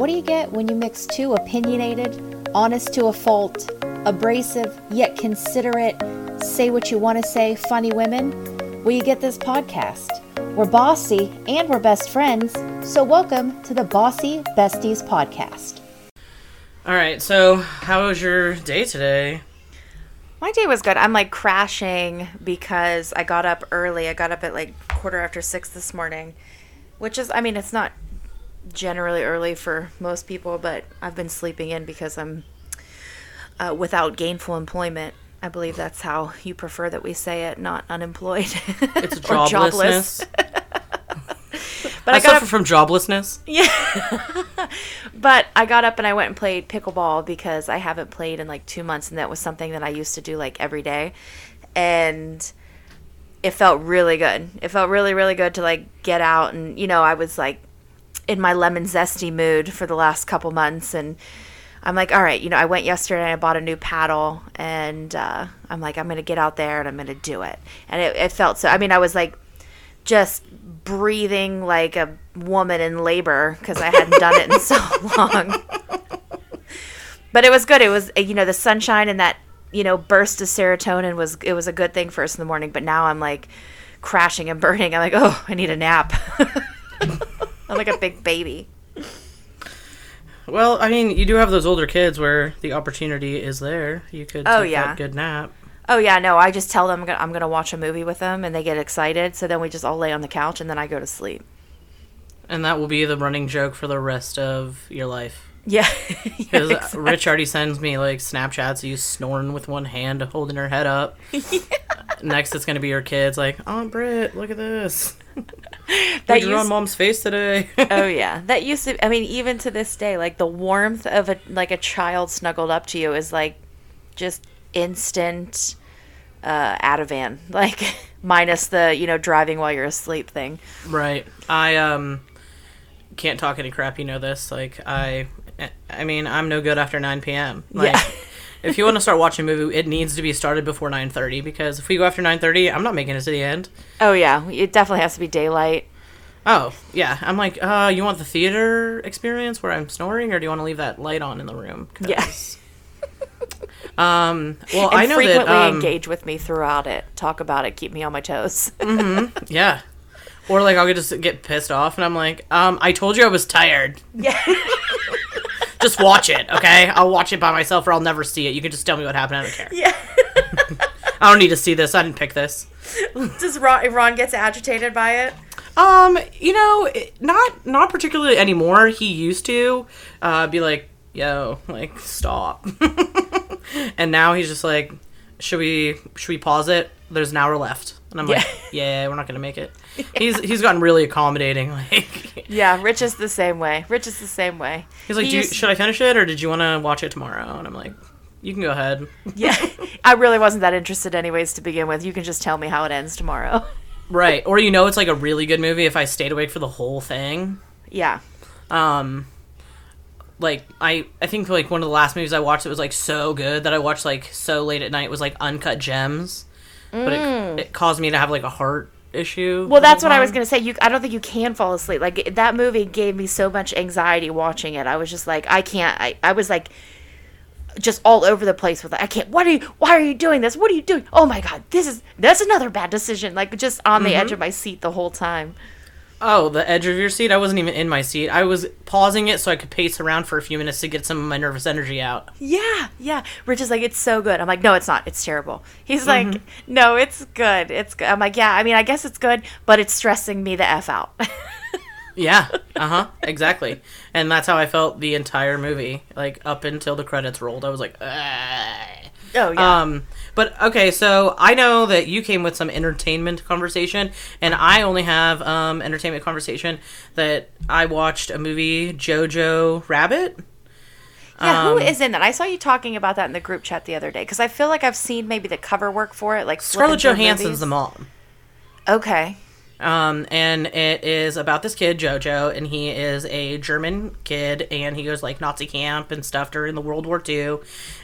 What do you get when you mix two opinionated, honest to a fault, abrasive yet considerate, say what you want to say, funny women? Well, you get this podcast. We're bossy and we're best friends, so welcome to the Bossy Besties podcast. All right, so how was your day today? My day was good. I'm like crashing because I got up early. I got up at like quarter after six this morning, which is, I mean, it's not generally early for most people, but I've been sleeping in because I'm uh, without gainful employment. I believe that's how you prefer that we say it, not unemployed. It's Or jobless. joblessness. But I, I suffer up, from joblessness. Yeah. but I got up and I went and played pickleball because I haven't played in like two months, and that was something that I used to do like every day, and it felt really good. It felt really, really good to like get out, and you know, I was like in my lemon zesty mood for the last couple months, and I'm like, all right, you know, I went yesterday and I bought a new paddle, and uh, I'm like, I'm gonna get out there and I'm gonna do it, and it, it felt so. I mean, I was like just breathing like a woman in labor because I hadn't done it in so long. But it was good. It was you know the sunshine and that you know burst of serotonin was it was a good thing first in the morning. But now I'm like crashing and burning. I'm like, oh, I need a nap. I'm like a big baby. Well, I mean, you do have those older kids where the opportunity is there. You could Oh, take yeah. that good nap. Oh yeah, no. I just tell them I'm gonna, I'm gonna watch a movie with them, and they get excited. So then we just all lay on the couch, and then I go to sleep. And that will be the running joke for the rest of your life. Yeah. Because Rich already sends me like Snapchats of you snoring with one hand, holding her head up. Next, it's gonna be your kids like, Aunt Britt, look at this. That drew on mom's face today. oh yeah, that used to. I mean, even to this day, like the warmth of a like a child snuggled up to you is like just instant uh Ativan, like minus the you know driving while you're asleep thing. right. I um can't talk any crap. You know this. Like I, I mean, I'm no good after 9 p.m. Like, Yeah. If you want to start watching a movie, it needs to be started before 9:30 because if we go after 9:30, I'm not making it to the end. Oh yeah, it definitely has to be daylight. Oh, yeah. I'm like, uh, you want the theater experience where I'm snoring, or do you want to leave that light on in the room? 'Cause- Yeah. Um. Well, And I know frequently that. Um, engage with me throughout it. Talk about it. Keep me on my toes. yeah. Or like I'll get just get pissed off, and I'm like, um, I told you I was tired. yeah. Just watch it, okay? I'll watch it by myself, or I'll never see it. You can just tell me what happened. I don't care. Yeah. I don't need to see this. I didn't pick this. Does Ron, Ron gets agitated by it? Um, you know, not not particularly anymore. He used to uh, be like, "Yo, like, stop," and now he's just like, "Should we should we pause it? There's an hour left." And I'm like, "Yeah, we're not gonna make it." He's he's gotten really accommodating. Like, Yeah, Rich is the same way. Rich is the same way. he's like, He Do you, "Should I finish it, or did you want to watch it tomorrow?" And I'm like, "You can go ahead." Yeah, I really wasn't that interested, anyways, to begin with. You can just tell me how it ends tomorrow. Right, or you know, it's like a really good movie if I stayed awake for the whole thing. Yeah. um like i i think like one of the last movies i watched that was like so good that i watched like so late at night was like uncut gems but it, it caused me to have like a heart issue Mm. Well, that's what I was gonna say. You, I don't think you can fall asleep. Like that movie gave me so much anxiety watching it. I was just like, I can't. I, I was like, just all over the place with it. I can't. What are you? Why are you doing this? What are you doing? Oh my god, this is that's another bad decision. Like just on the edge of my seat the whole time. Oh the edge of your seat i wasn't even in my seat i was pausing it so i could pace around for a few minutes to get some of my nervous energy out Yeah, yeah. Rich is like, it's so good. I'm like, no, it's not. It's terrible. He's like, no, it's good. It's good. I'm like, yeah. I mean, I guess it's good, but it's stressing me the f out. yeah uh-huh exactly and that's how i felt the entire movie like up until the credits rolled i was like Ugh. oh yeah. Um, but okay, so I know that you came with some entertainment conversation, and I only have um entertainment conversation that I watched a movie Jojo Rabbit. Yeah, who Um, is in that? I saw you talking about that in the group chat the other day because I feel like I've seen maybe the cover work for it, like Scarlett Johansson's the mom. Okay, Um, and it is about this kid Jojo, and he is a German kid, and he goes like Nazi camp and stuff during the World War II.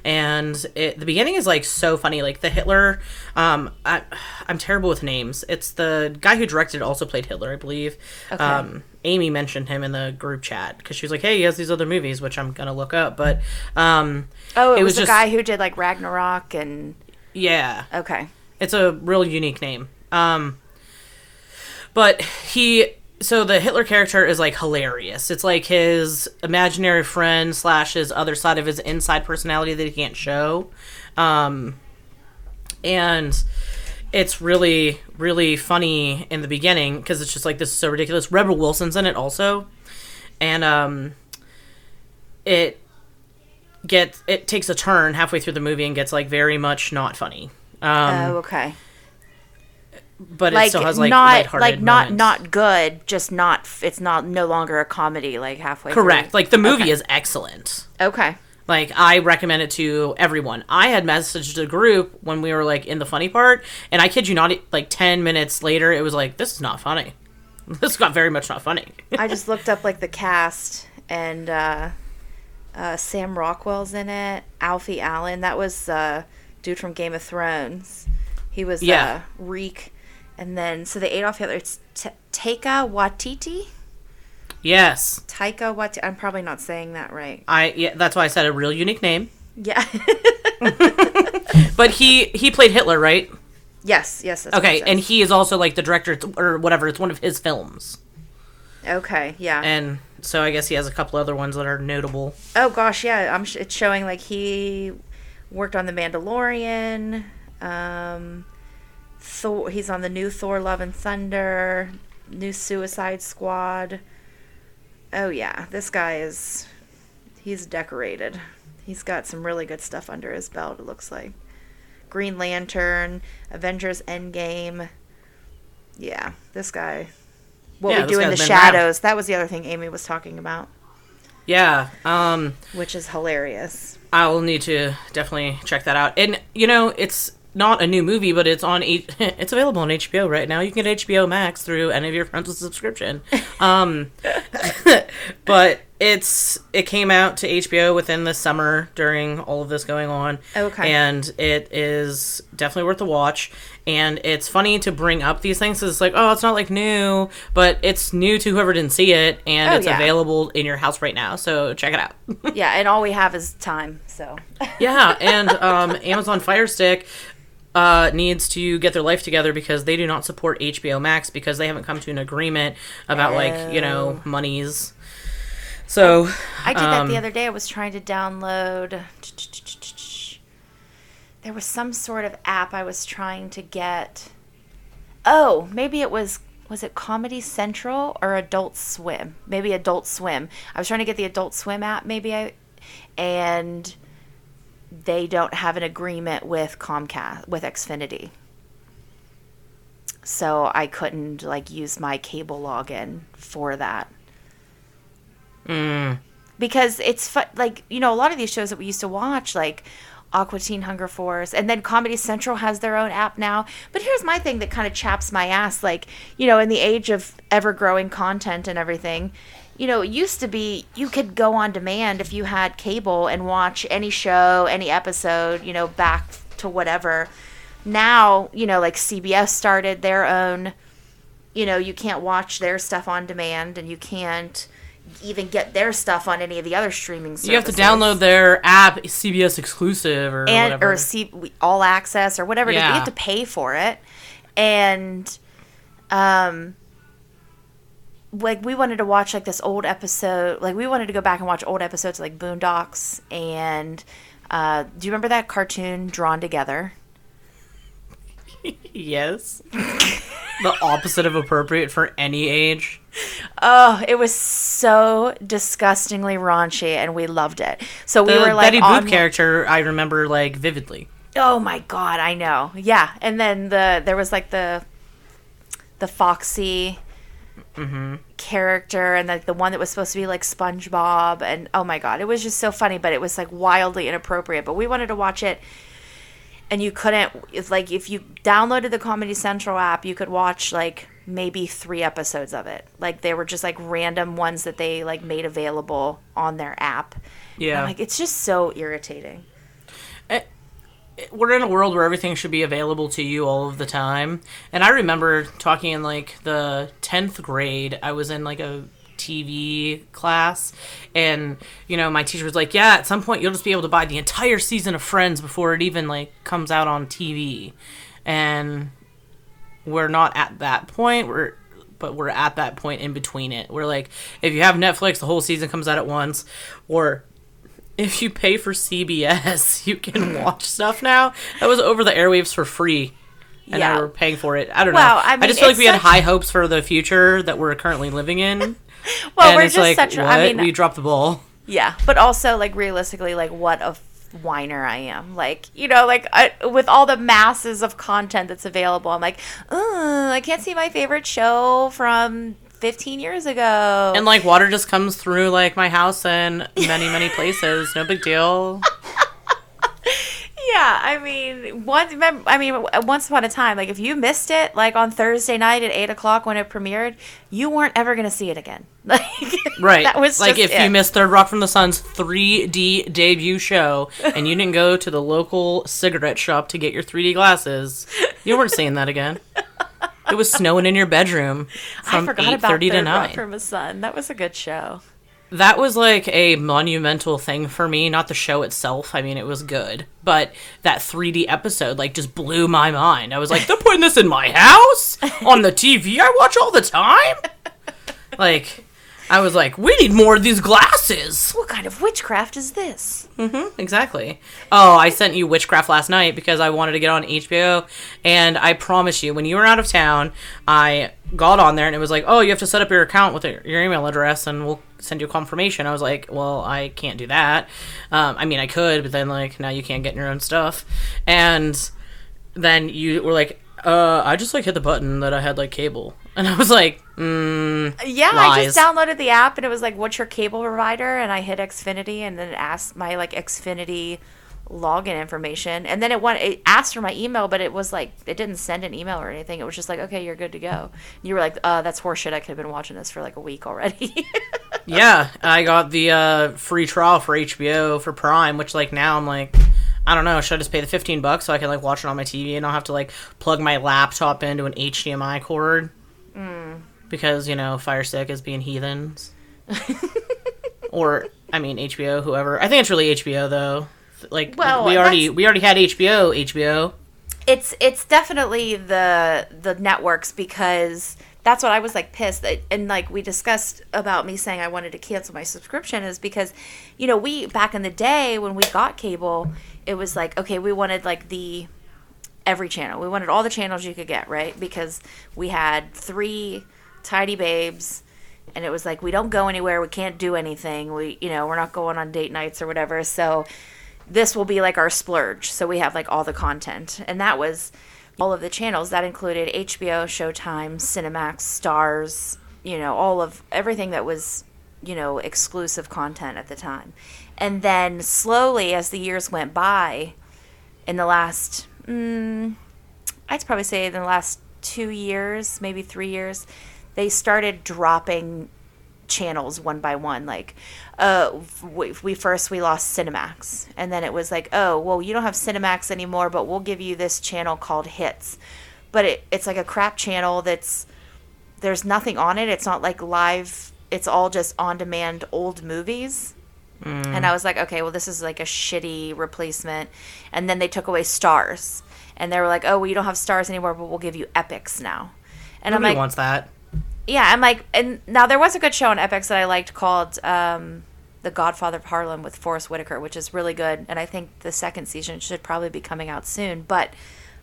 And it, the beginning is like so funny. Like the Hitler, um, I, I'm terrible with names. It's the guy who directed also played Hitler, I believe. Um, Amy mentioned him in the group chat because she was like, "Hey, he has these other movies, which I'm gonna look up." But um, Oh, it, It was, was the guy who did like Ragnarok and yeah, okay. It's a real unique name. Um, but he, so the Hitler character is like hilarious. It's like his imaginary friend slash his other side of his inside personality that he can't show. Um, and it's really, really funny in the beginning because it's just like this is so ridiculous. Rebel Wilson's in it also, and um, it gets it takes a turn halfway through the movie and gets like very much not funny. Um, oh, okay. But it Like, still has like not like not moments. not good, just not. It's not no longer a comedy. Like halfway. correct. through. Like the movie is excellent. okay. Like I recommend it to everyone. I had messaged the group when we were like in the funny part, and I kid you not, like ten minutes later, it was like this is not funny. This got very much not funny. I just looked up like the cast and uh, uh, Sam Rockwell's in it. Alfie Allen. That was uh, dude from Game of Thrones. He was Yeah. uh, Reek. And then so the Adolf Hitler. It's T- Taika Waititi. yes, Taika Waititi. I'm probably not saying that right. I yeah, that's why I said a real unique name. Yeah. But he he played Hitler, right? yes. Yes. Okay, and he is also like the director or whatever. It's one of his films, Okay. Yeah. and so I guess he has a couple other ones that are notable. Oh gosh, yeah. I'm. Sh- it's showing like he worked on the Mandalorian. Um, Thor. He's on the new Thor: Love and Thunder, new Suicide Squad. Oh yeah, this guy is. He's decorated. He's got some really good stuff under his belt. It looks like Green Lantern, Avengers Endgame. Yeah, this guy. What Yeah, we do in the guy's around. shadows. That was the other thing Amy was talking about, Yeah. Um. which is hilarious. I will need to definitely check that out. And you know, it's not a new movie, but it's on H- it's available on HBO right now. You can get HBO Max through any of your friends with subscription. Um, but it's it came out to HBO within the summer during all of this going on. Okay. And it is definitely worth a watch. And it's funny to bring up these things 'cause it's like, oh, it's not like new, but it's new to whoever didn't see it, and Oh, it's yeah. available in your house right now. So check it out. yeah, and all we have is time. So Yeah, and um, Amazon Fire Stick uh, needs to get their life together because they do not support HBO Max because they haven't come to an agreement about like you know monies. So I did that Um, the other day. I was trying to download. There was some sort of app I was trying to get. Oh, maybe it was was it Comedy Central or Adult Swim? Maybe Adult Swim. I was trying to get the Adult Swim app. Maybe I and they don't have an agreement with Comcast with Xfinity. So I couldn't like use my cable login for that. Mm, because it's fu- like you know a lot of these shows that we used to watch like aqua teen hunger force and then comedy central has their own app now. But here's my thing that kind of chaps my ass like you know in the age of ever growing content and everything you know it used to be you could go on demand if you had cable and watch any show any episode you know back to whatever now you know like cbs started their own you know, you can't watch their stuff on demand and you can't even get their stuff on any of the other streaming services. you have to download their app, CBS exclusive or and whatever. or see all access or whatever. Yeah. You have to pay for it. And um like we wanted to watch like this old episode like we wanted to go back and watch old episodes like Boondocks and uh do you remember that cartoon Drawn Together? yes, the opposite of appropriate for any age. Oh, it was so disgustingly raunchy, and we loved it. So we were like Betty on. Boop character, I remember like vividly. Oh my god, I know. Yeah, and then the there was like the the Foxy character, and like the one that was supposed to be like SpongeBob, and oh my god, it was just so funny, but it was like wildly inappropriate. But we wanted to watch it. and you couldn't it's like if you downloaded the Comedy Central app, you could watch like maybe 3 episodes of it. Like they were just like random ones that they like made available on their app. Yeah. Like it's just so irritating. Eh, we're in a world where everything should be available to you all of the time. And I remember talking in like the 10th grade, I was in like a TV class and you know my teacher was like, "Yeah, at some point you'll just be able to buy the entire season of Friends before it even like comes out on TV." And we're not at that point. We're but we're at that point in between it. We're like if you have Netflix, the whole season comes out at once or if you pay for CBS, you can watch stuff now that was over the airwaves for free. And Yeah. now we're paying for it. I don't Well, know. I I, just feel like we had high hopes for the future that we're currently living in. Well, and we're it's just like, such what? I mean we dropped the ball. Yeah, but also like realistically, like what a whiner I am. Like you know, like I, with all the masses of content that's available, I'm like, I can't see my favorite show from 15 years ago. And like water just comes through like my house and many, many places. No big deal. yeah, I mean, once I mean, once upon a time, like if you missed it, like on Thursday night at eight o'clock when it premiered, you weren't ever gonna see it again. Like Right. that was like if you missed Third Rock from the Sun's 3D debut show and you didn't go to the local cigarette shop to get your 3D glasses, you weren't seeing that again. It was snowing in your bedroom I from forgot eight about thirty to nine. from a Sun. That was a good show. That was like a monumental thing for me, not the show itself. I mean, it was good, but that 3D episode like just blew my mind. I was like, they're putting this in my house on the TV I watch all the time. Like, I was like, we need more of these glasses. What kind of witchcraft is this? Exactly. Oh, I sent you Witchcraft last night because I wanted to get on HBO, and I promise you, when you were out of town, I got on there and it was like, oh, you have to set up your account with your your email address, and we'll send you a confirmation. I was like, well, I can't do that. Um, I mean, I could, but then like now you can't get your own stuff, and then you were like, uh, I just like hit the button that I had like cable, and I was like, mm, Yeah, I just downloaded the app and it was like, "What's your cable provider?" And I hit Xfinity, and then it asked my like Xfinity login information, and then it went. It asked for my email, but it was like it didn't send an email or anything. It was just like, "Okay, you're good to go." And you were like, "Uh, that's horseshit. I could have been watching this for like a week already." Yeah, I got the uh, free trial for HBO for Prime, which like now I'm like, I don't know, should I just pay the fifteen bucks so I can like watch it on my TV and not have to like plug my laptop into an HDMI cord? Mm. Because you know Fire Stick is being heathens, or I mean HBO, whoever. I think it's really HBO though. Like Well, we already we already had HBO, HBO. it's it's definitely the the networks because that's what I was like pissed that, and like we discussed about me saying I wanted to cancel my subscription is because you know we back in the day when we got cable it was like okay we wanted like the every channel we wanted all the channels you could get right because we had three tidy babes and it was like we don't go anywhere we can't do anything we you know we're not going on date nights or whatever so this will be like our splurge. So we have like all the content. And that was all of the channels. That included HBO, Showtime, Cinemax, Stars, you know, all of everything that was, you know, exclusive content at the time. And then slowly as the years went by, in the last, mm, I'd probably say in the last two years, maybe three years, they started dropping channels one by one. Like uh we, we first we lost cinemax and then it was like oh well you don't have cinemax anymore but we'll give you this channel called hits. But it, it's like a crap channel that's there's nothing on it. It's not like live it's all just on demand old movies and i was like okay well this is like a shitty replacement and then they took away stars and they were like oh well you don't have stars anymore but we'll give you Epix now and Nobody i'm like wants that. yeah, I'm like, and now there was a good show on Epix that I liked called um, The Godfather of Harlem with Forest Whitaker, which is really good, and I think the second season should probably be coming out soon. But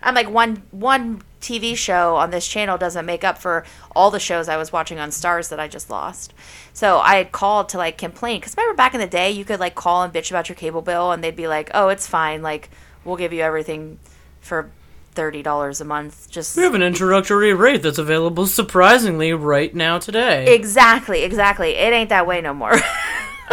I'm like, one one TV show on this channel doesn't make up for all the shows I was watching on Stars that I just lost. So I had called to like complain because remember back in the day, you could like call and bitch about your cable bill, and they'd be like, "Oh, it's fine. Like, we'll give you everything for." Thirty dollars a month, just We have an introductory rate that's available surprisingly right now today. Exactly, exactly. It ain't that way no more.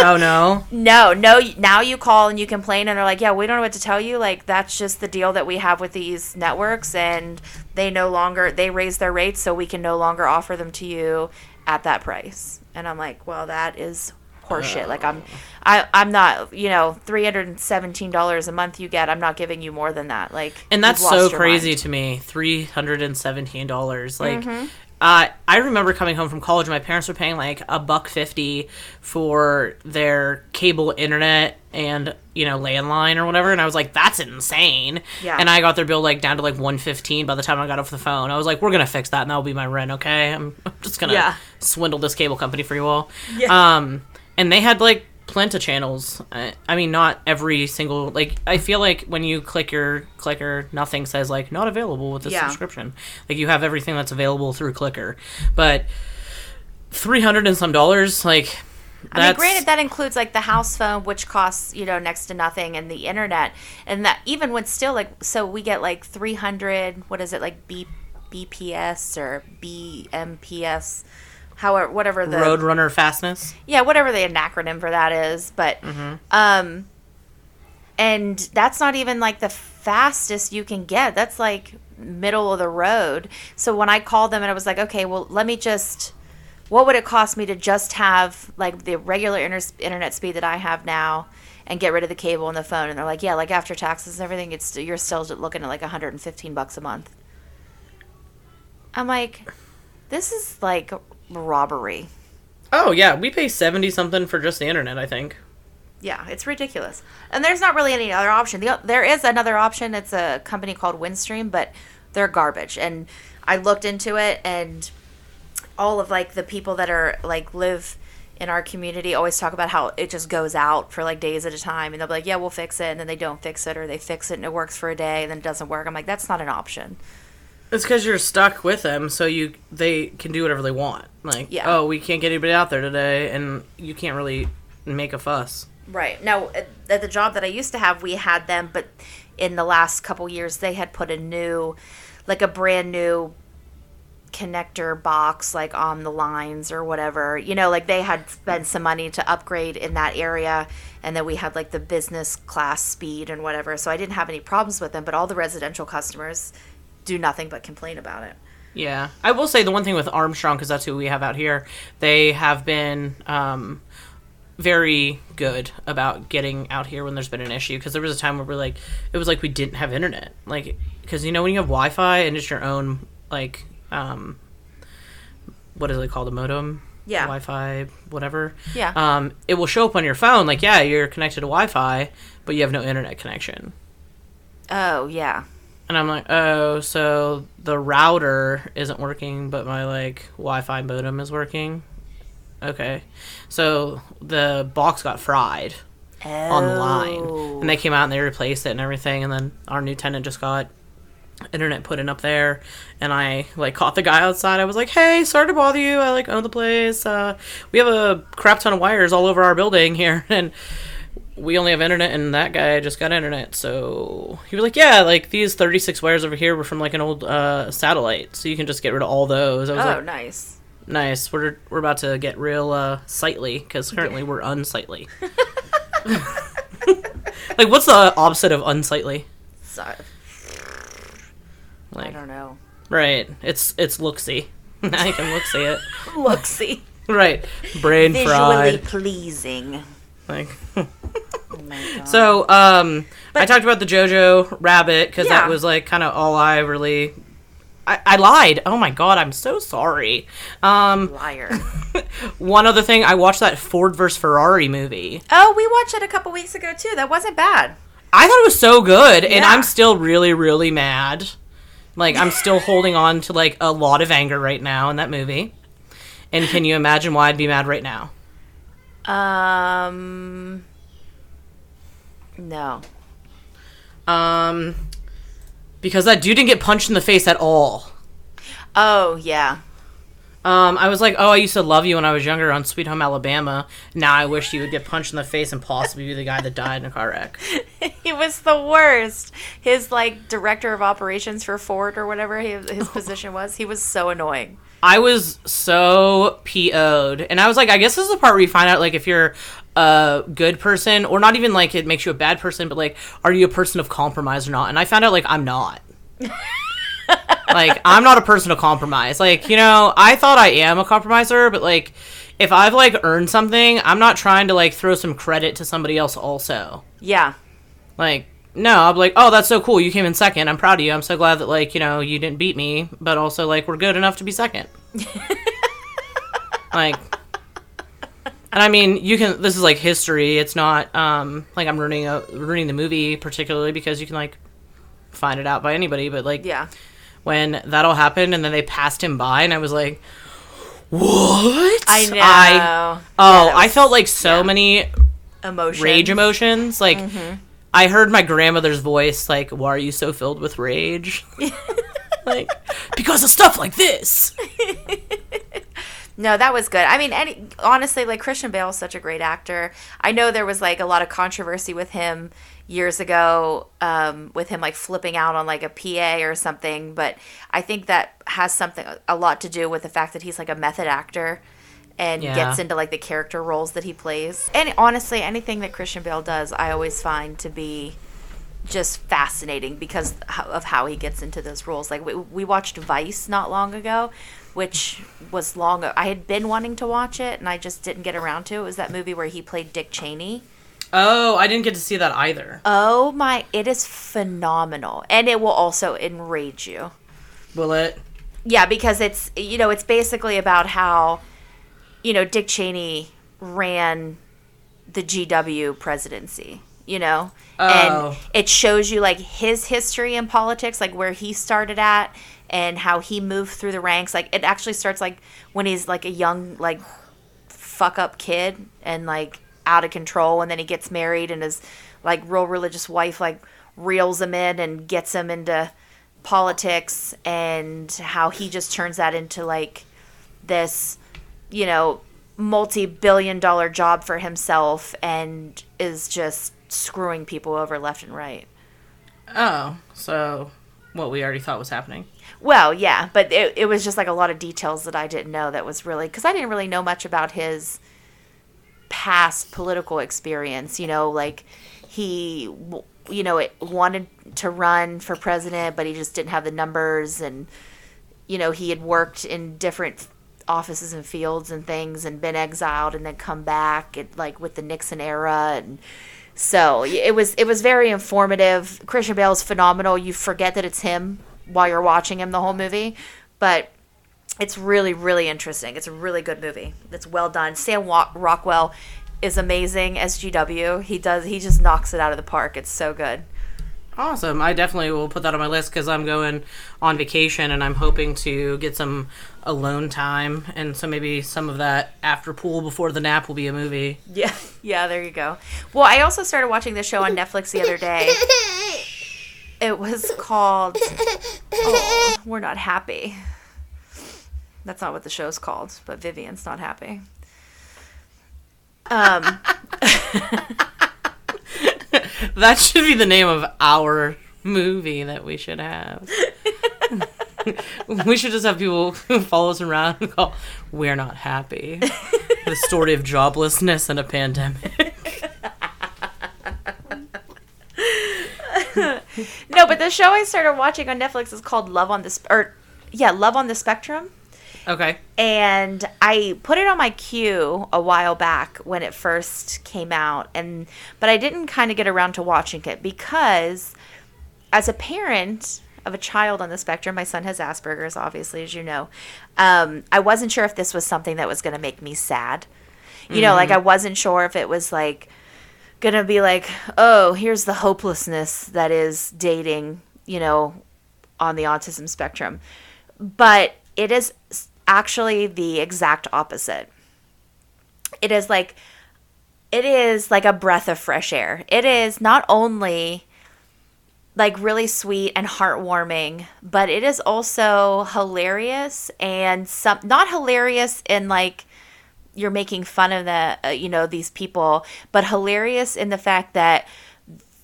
Oh no. No, no. Now you call and you complain, and they're like, "Yeah, we don't know what to tell you. Like that's just the deal that we have with these networks, and they no longer they raise their rates, so we can no longer offer them to you at that price." And I'm like, "Well, that is horseshit. Like I'm, I I'm not. You know, three hundred and seventeen dollars a month you get. I'm not giving you more than that. Like, And that's so crazy mind. to me. Three hundred and seventeen dollars. Like, Mm-hmm. Uh, I remember coming home from college. My parents were paying like a buck fifty for their cable internet and you know landline or whatever, and I was like, that's insane. Yeah. And I got their bill like down to like one fifteen by the time I got off the phone. I was like, we're gonna fix that, and that'll be my rent. Okay, I'm, I'm just gonna Yeah. swindle this cable company for you all. Yeah. Um, and they had like plenty of channels. I, I mean, not every single like. I feel like when you click your clicker, nothing says like not available with this Yeah. subscription. Like you have everything that's available through clicker, but three hundred and some dollars, like. I mean, granted, that includes like the house phone, which costs you know next to nothing, and the internet, and that even when still like so we get like three hundred. What is it like B BPS or BMPS? However, whatever the Roadrunner fastness. yeah, whatever the acronym for that is, but um, and that's not even like the fastest you can get. That's like middle of the road. So when I called them and I was like, okay, well, let me just, what would it cost me to just have like the regular inter- internet speed that I have now? And get rid of the cable and the phone, and they're like, "Yeah, like after taxes and everything, it's you're still looking at like 115 bucks a month." I'm like, "This is like robbery." Oh yeah, we pay seventy something for just the internet. I think. Yeah, it's ridiculous. And there's not really any other option. The, there is another option. It's a company called Windstream, but they're garbage. And I looked into it, and all of like the people that are like live in our community always talk about how it just goes out for like days at a time, and they'll be like, "Yeah, we'll fix it," and then they don't fix it, or they fix it and it works for a day, and then it doesn't work. I'm like, that's not an option. It's because you're stuck with them, so you they can do whatever they want. Like, Yeah. oh, we can't get anybody out there today, and you can't really make a fuss. Right. Now, at at the job that I used to have, we had them, but in the last couple years, they had put a new, like a brand new connector box, like on the lines or whatever. You know, like they had spent some money to upgrade in that area, and then we had like the business class speed and whatever. So I didn't have any problems with them, but all the residential customers do nothing but complain about it. Yeah, I will say the one thing with Armstrong because that's who we have out here. They have been um, very good about getting out here when there's been an issue. Because there was a time where we're like, it was like we didn't have internet, like because you know when you have Wi-Fi and it's your own like um, what is it called a modem? Yeah. Wi-Fi, whatever. Yeah. Um, it will show up on your phone like, yeah, you're connected to Wi-Fi, but you have no internet connection. Oh, yeah. And I'm like, oh, so the router isn't working, but my like Wi-Fi modem is working. Okay, so the box got fried on the line, Oh. and they came out and they replaced it and everything. And then our new tenant just got internet put in up there, and I like caught the guy outside. I was like, hey, sorry to bother you. I like own the place. Uh, we have a crap ton of wires all over our building here, and we only have internet and that guy just got internet so he was like yeah like these 36 wires over here were from like an old uh, satellite so you can just get rid of all those. I was Oh, like nice. nice. We're we're about to get real uh sightly because currently we're unsightly. Like what's the opposite of unsightly? So, I don't know. right. It's it's looksy. Now you can look see it. Looksy. Right. Brain Visually fried. pleasing. like Oh. So, um, I talked about the JoJo Rabbit because Yeah. that was like kind of all I really. I, I lied. Oh my god, I'm so sorry. Um, Liar. one other thing, I watched that Ford vs Ferrari movie. oh, we watched it a couple weeks ago too. That wasn't bad. I thought it was so good, and I'm still really, really mad. Like I'm still holding on to like a lot of anger right now in that movie. And can you imagine why I'd be mad right now? Um. No. Um, because that dude didn't get punched in the face at all. Oh yeah. Um, I was like, oh, I used to love you when I was younger on Sweet Home Alabama. Now I wish you would get punched in the face and possibly be the guy that died in a car wreck. he was the worst. His like director of operations for Ford or whatever his, his position was. He was so annoying. I was so PO'd. And I was like, I guess this is the part where you find out, like, if you're a good person or not even like it makes you a bad person, but like are you a person of compromise or not? And I found out like I'm not. like I'm not a person of compromise. Like, you know, I thought I am a compromiser, but like if I've like earned something, I'm not trying to like throw some credit to somebody else also. Yeah. Like no, I'm like, oh, that's so cool. You came in second. I'm proud of you. I'm so glad that like you know you didn't beat me, but also like we're good enough to be second. like, and I mean, you can. This is like history. It's not um like I'm ruining a ruining the movie particularly because you can like find it out by anybody. But like, Yeah. when that all happened and then they passed him by and I was like, what? I know. oh, Yeah, that I felt like so yeah. many Emotion. rage emotions. Like, Mm-hmm. I heard my grandmother's voice, like, why are you so filled with rage? like, because of stuff like this. No, that was good. I mean, any honestly, like Christian Bale is such a great actor. I know there was like a lot of controversy with him years ago, um, with him like flipping out on like a PA or something. But I think that has something a lot to do with the fact that he's like a method actor and Yeah. gets into like the character roles that he plays. And honestly, anything that Christian Bale does, I always find to be just fascinating because of how he gets into those roles. Like we, we watched Vice not long ago, which was long. I had been wanting to watch it and I just didn't get around to. It was that movie where he played Dick Cheney. Oh, I didn't get to see that either. Oh my! It is phenomenal, and it will also enrage you. Will it? Yeah, because it's you know it's basically about how you know Dick Cheney ran the GW presidency, you know, Oh. and it shows you like his history in politics, like where he started at and how he moved through the ranks. Like it actually starts like when he's like a young like fuck up kid and like out of control and then he gets married and his like real religious wife like reels him in and gets him into politics and how he just turns that into like this you know multi-billion dollar job for himself and is just screwing people over left and right Oh, so what we already thought was happening. Well, yeah, but it, it was just like a lot of details that I didn't know that was really because I didn't really know much about his past political experience. You know, like he, you know, it wanted to run for president, but he just didn't have the numbers, and you know, he had worked in different offices and fields and things, and been exiled, and then come back, and like with the Nixon era, and so it was it was very informative. Christian Bale is phenomenal. You forget that it's him while you're watching him the whole movie, but it's really really interesting. It's a really good movie. It's well done. Sam Rockwell is amazing as GW. He does he just knocks it out of the park. It's so good. Awesome. I definitely will put that on my list because I'm going on vacation and I'm hoping to get some alone time. And so maybe some of that after pool before the nap will be a movie. Yeah, yeah. There you go. Well, I also started watching this show on Netflix the other day. It was called oh, "We're Not Happy." That's not what the show's called, but Vivian's not happy. Um, That should be the name of our movie that we should have. we should just have people follow us around and call We're Not Happy. the story of joblessness and a pandemic. no, but the show I started watching on Netflix is called Love on the Sp- or yeah, Love on the Spectrum. Okay. and I put it on my queue a while back when it first came out and but I didn't kind of get around to watching it because as a parent of a child on the spectrum my son has Asperger's obviously as you know um, I wasn't sure if this was something that was going to make me sad. You know like I wasn't sure if it was like gonna be like oh here's the hopelessness that is dating you know on the autism spectrum. But it is actually the exact opposite. It is like it is like a breath of fresh air. It is not only like really sweet and heartwarming, but it is also hilarious and some not hilarious in like you're making fun of the uh, you know these people, but hilarious in the fact that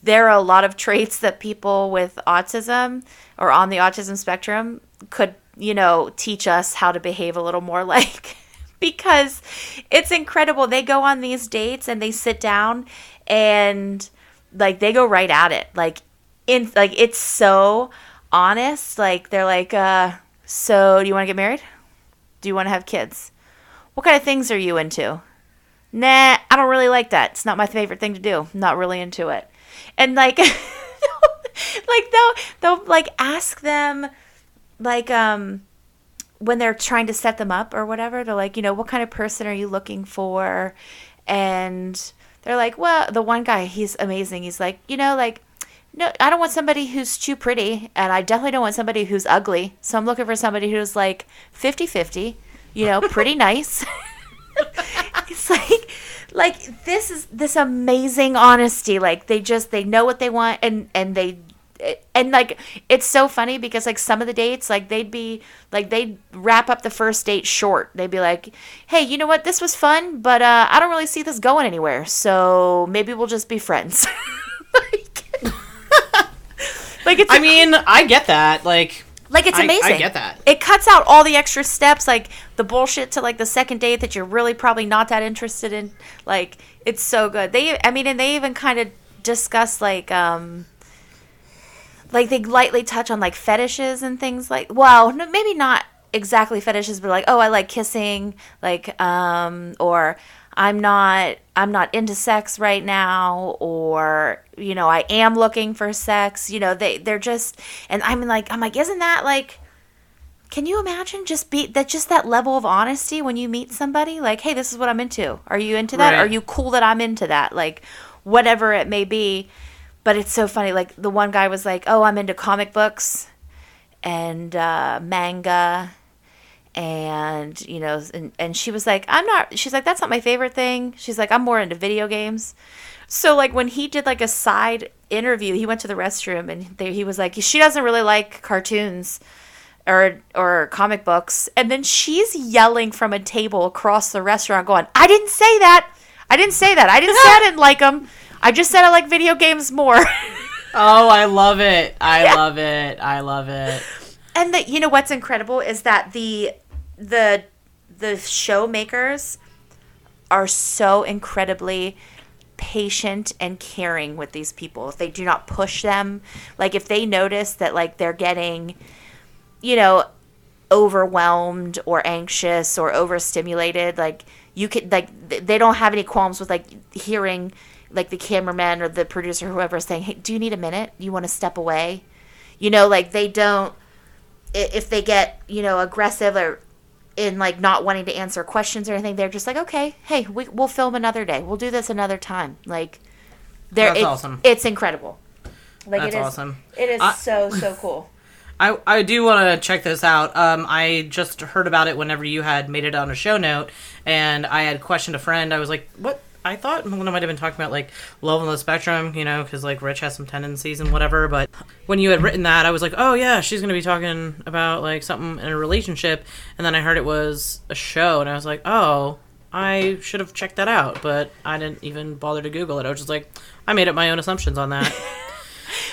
there are a lot of traits that people with autism or on the autism spectrum could, you know, teach us how to behave a little more like because it's incredible. They go on these dates and they sit down and like they go right at it. Like in like it's so honest. Like they're like, uh, so do you want to get married? Do you want to have kids? What kind of things are you into? Nah, I don't really like that. It's not my favorite thing to do. I'm not really into it. And like like they'll they'll like ask them like um when they're trying to set them up or whatever, they're like, you know, what kind of person are you looking for? And they're like, well, the one guy, he's amazing. He's like, you know, like, no, I don't want somebody who's too pretty, and I definitely don't want somebody who's ugly. So I'm looking for somebody who's like 50 50, you know, pretty nice. it's like, like this is this amazing honesty. Like they just they know what they want, and and they and like it's so funny because like some of the dates like they'd be like they'd wrap up the first date short. They'd be like hey you know what? This was fun but uh i don't really see this going anywhere. So maybe we'll just be friends. Like, like it's I mean, I get that. Like, like it's I- I get that. it cuts out all the extra steps like the bullshit to like the second date that you're really probably not that interested in. Like it's so good. They i mean and they even kind of discuss like um like they lightly touch on like fetishes and things like well no, maybe not exactly fetishes but like oh i like kissing like um or i'm not i'm not into sex right now or you know i am looking for sex you know they they're just and i'm like i'm like isn't that like can you imagine just be that just that level of honesty when you meet somebody? Like hey this is what i'm into. Are you into that? Right. are you cool that i'm into that? Like whatever it may be but it's so funny like the one guy was like oh i'm into comic books and uh, manga and you know and, and she was like i'm not she's like that's not my favorite thing. She's like i'm more into video games. So like when he did like a side interview he went to the restroom and there he was like she doesn't really like cartoons or or comic books. And then she's yelling from a table across the restaurant going i didn't say that. I didn't say that. I didn't say i didn't like them i just said i like video games more oh, I love it. I love it. I love it. and the, you know what's incredible is that the the the show makers are so incredibly patient and caring with these people if they do not push them like if they notice that like they're getting you know overwhelmed or anxious or overstimulated like you could like they don't have any qualms with like hearing like the cameraman or the producer or whoever is saying hey do you need a minute you want to step away you know like they don't if they get you know aggressive or in like not wanting to answer questions or anything they're just like okay hey we, we'll film another day we'll do this another time like they're That's it's, awesome. it's incredible like That's it is awesome. it is I- so so cool I, I do want to check this out. Um, I just heard about it whenever you had made it on a show note, and I had questioned a friend. I was like, "What?" I thought Melinda might have been talking about like love on the spectrum, you know, because like Rich has some tendencies and whatever. But when you had written that, I was like, "Oh yeah, she's gonna be talking about like something in a relationship." And then I heard it was a show, and I was like, "Oh." I should have checked that out, but I didn't even bother to Google it. I was just like, I made up my own assumptions on that.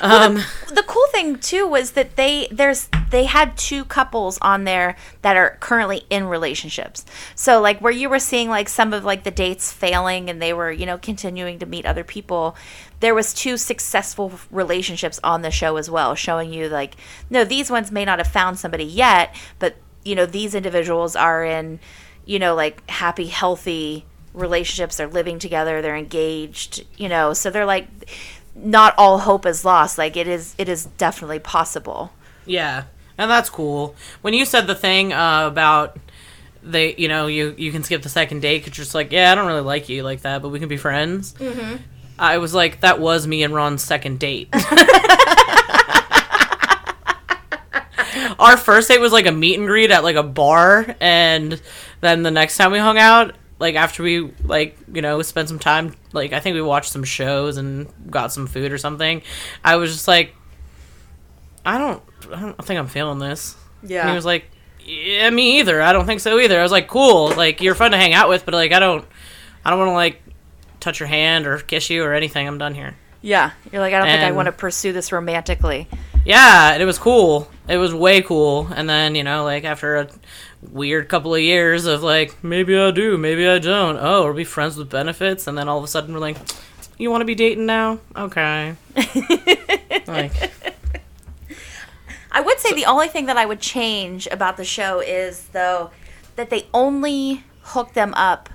um, the cool thing too was that they there's they had two couples on there that are currently in relationships. So like where you were seeing like some of like the dates failing and they were, you know, continuing to meet other people, there was two successful relationships on the show as well, showing you like no, these ones may not have found somebody yet, but you know, these individuals are in, you know, like happy, healthy relationships. They're living together, they're engaged, you know, so they're like not all hope is lost. Like it is, it is definitely possible. Yeah, and that's cool. When you said the thing uh, about they, you know, you you can skip the second date because you're just like, yeah, I don't really like you like that, but we can be friends. Mm-hmm. I was like, that was me and Ron's second date. Our first date was like a meet and greet at like a bar, and then the next time we hung out, like after we like you know spent some time, like I think we watched some shows and got some food or something. I was just like, I don't, I don't think I'm feeling this. Yeah. And he was like, Yeah, me either. I don't think so either. I was like, Cool. Like you're fun to hang out with, but like I don't, I don't want to like touch your hand or kiss you or anything. I'm done here. Yeah, you're like I don't think I want to pursue this romantically. Yeah, and it was cool. It was way cool. And then you know, like after a weird couple of years of like maybe I do, maybe I don't. Oh, we'll be friends with benefits, and then all of a sudden we're like, you want to be dating now? Okay. like, I would say the only thing that I would change about the show is though that they only hook them up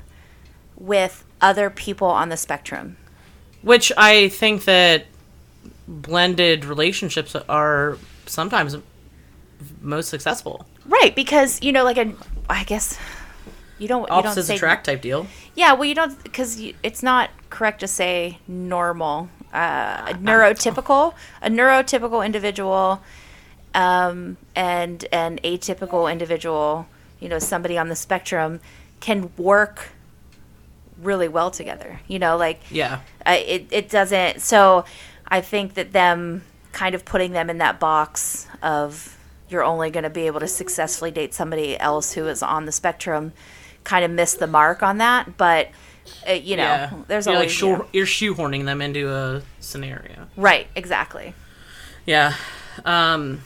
with other people on the spectrum. which I think that blended relationships are sometimes most successful. Right, because you know like a I guess you don't you don't Opposites say attract type deal. Yeah, well you don't because it's not correct to say normal. Uh, a neurotypical, a neurotypical individual um, and an atypical individual, you know, somebody on the spectrum can work really well together. You know, like Yeah. uh, it it doesn't. So I think that them kind of putting them in that box of you're only going to be able to successfully date somebody else who is on the spectrum kind of missed the mark on that. But uh, you know, yeah. there's you're always like yeah. you're shoehorning them into a scenario. right, exactly. Yeah. Um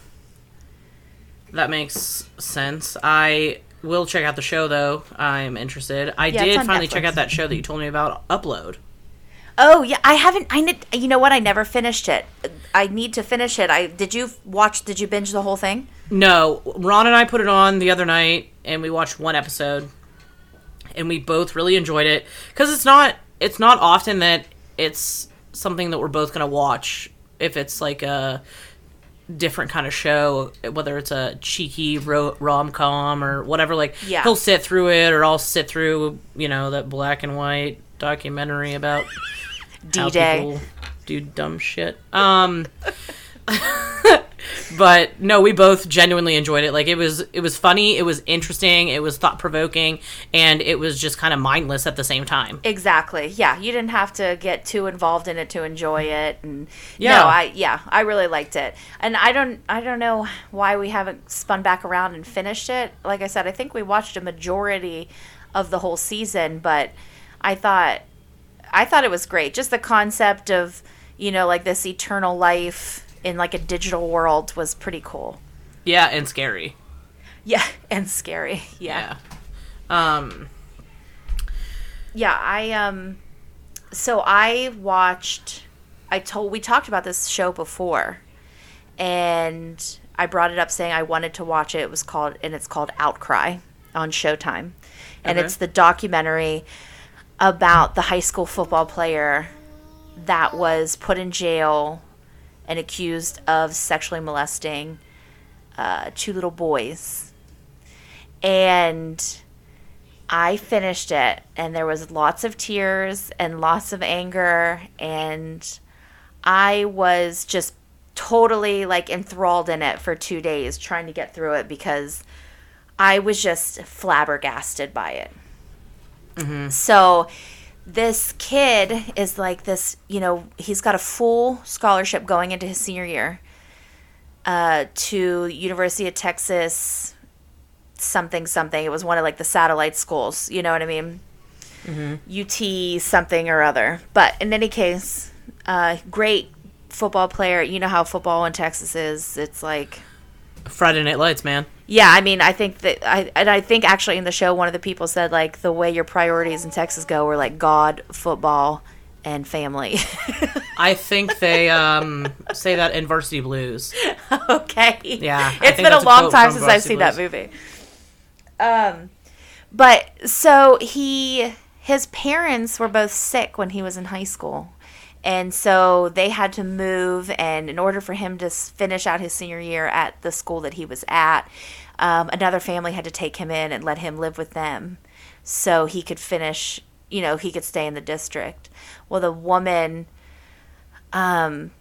that makes sense. I will check out the show though. I'm interested. I Yeah, did finally check out that show that you told me about, Upload. Oh yeah, I haven't. I need, you know what? I never finished it. I need to finish it. I did you watch? Did you binge the whole thing? No, Ron and I put it on the other night and we watched one episode and we both really enjoyed it cuz it's not it's not often that it's something that we're both going to watch if it's like a different kind of show whether it's a cheeky ro- rom-com or whatever like Yeah. he'll sit through it or I'll sit through, you know, that black and white documentary about D-Day. Do dumb shit. Um, but no, we both genuinely enjoyed it. Like it was, it was funny, it was interesting, it was thought provoking, and it was just kind of mindless at the same time. Exactly. Yeah, you didn't have to get too involved in it to enjoy it. And Yeah. no, I yeah, I really liked it. And I don't I don't know why we haven't spun back around and finished it. Like I said, I think we watched a majority of the whole season, but I thought I thought it was great. Just the concept of you know like this eternal life in like a digital world was pretty cool. Yeah, and scary. Yeah, and scary. Yeah. Yeah. Um. Yeah, I um so I watched I told we talked about this show before and I brought it up saying I wanted to watch it. It was called and it's called Outcry on Showtime. And Okay. it's the documentary about the high school football player that was put in jail and accused of sexually molesting uh, two little boys. And I finished it and there was lots of tears and lots of anger and I was just totally like enthralled in it for 2 days trying to get through it because I was just flabbergasted by it. So this kid is like this, you know, he's got a full scholarship going into his senior year uh, to University of Texas something something. It was one of like the satellite schools. You know what I mean? UT something or other. But in any case, uh, great football player. You know how football in Texas is. It's like Friday Night Lights, man. Yeah, I mean, I think that I and I think actually in the show one of the people said like the way your priorities in Texas go were like God, football, and family. I think they um say that in Varsity Blues. okay. Yeah, It's been a that's a long time since I've seen that movie. Um, but so he, his parents were both sick when he was in high school. And so they had to move, and in order for him to finish out his senior year at the school that he was at, um, another family had to take him in and let him live with them so he could finish, you know, he could stay in the district. Well, the woman um,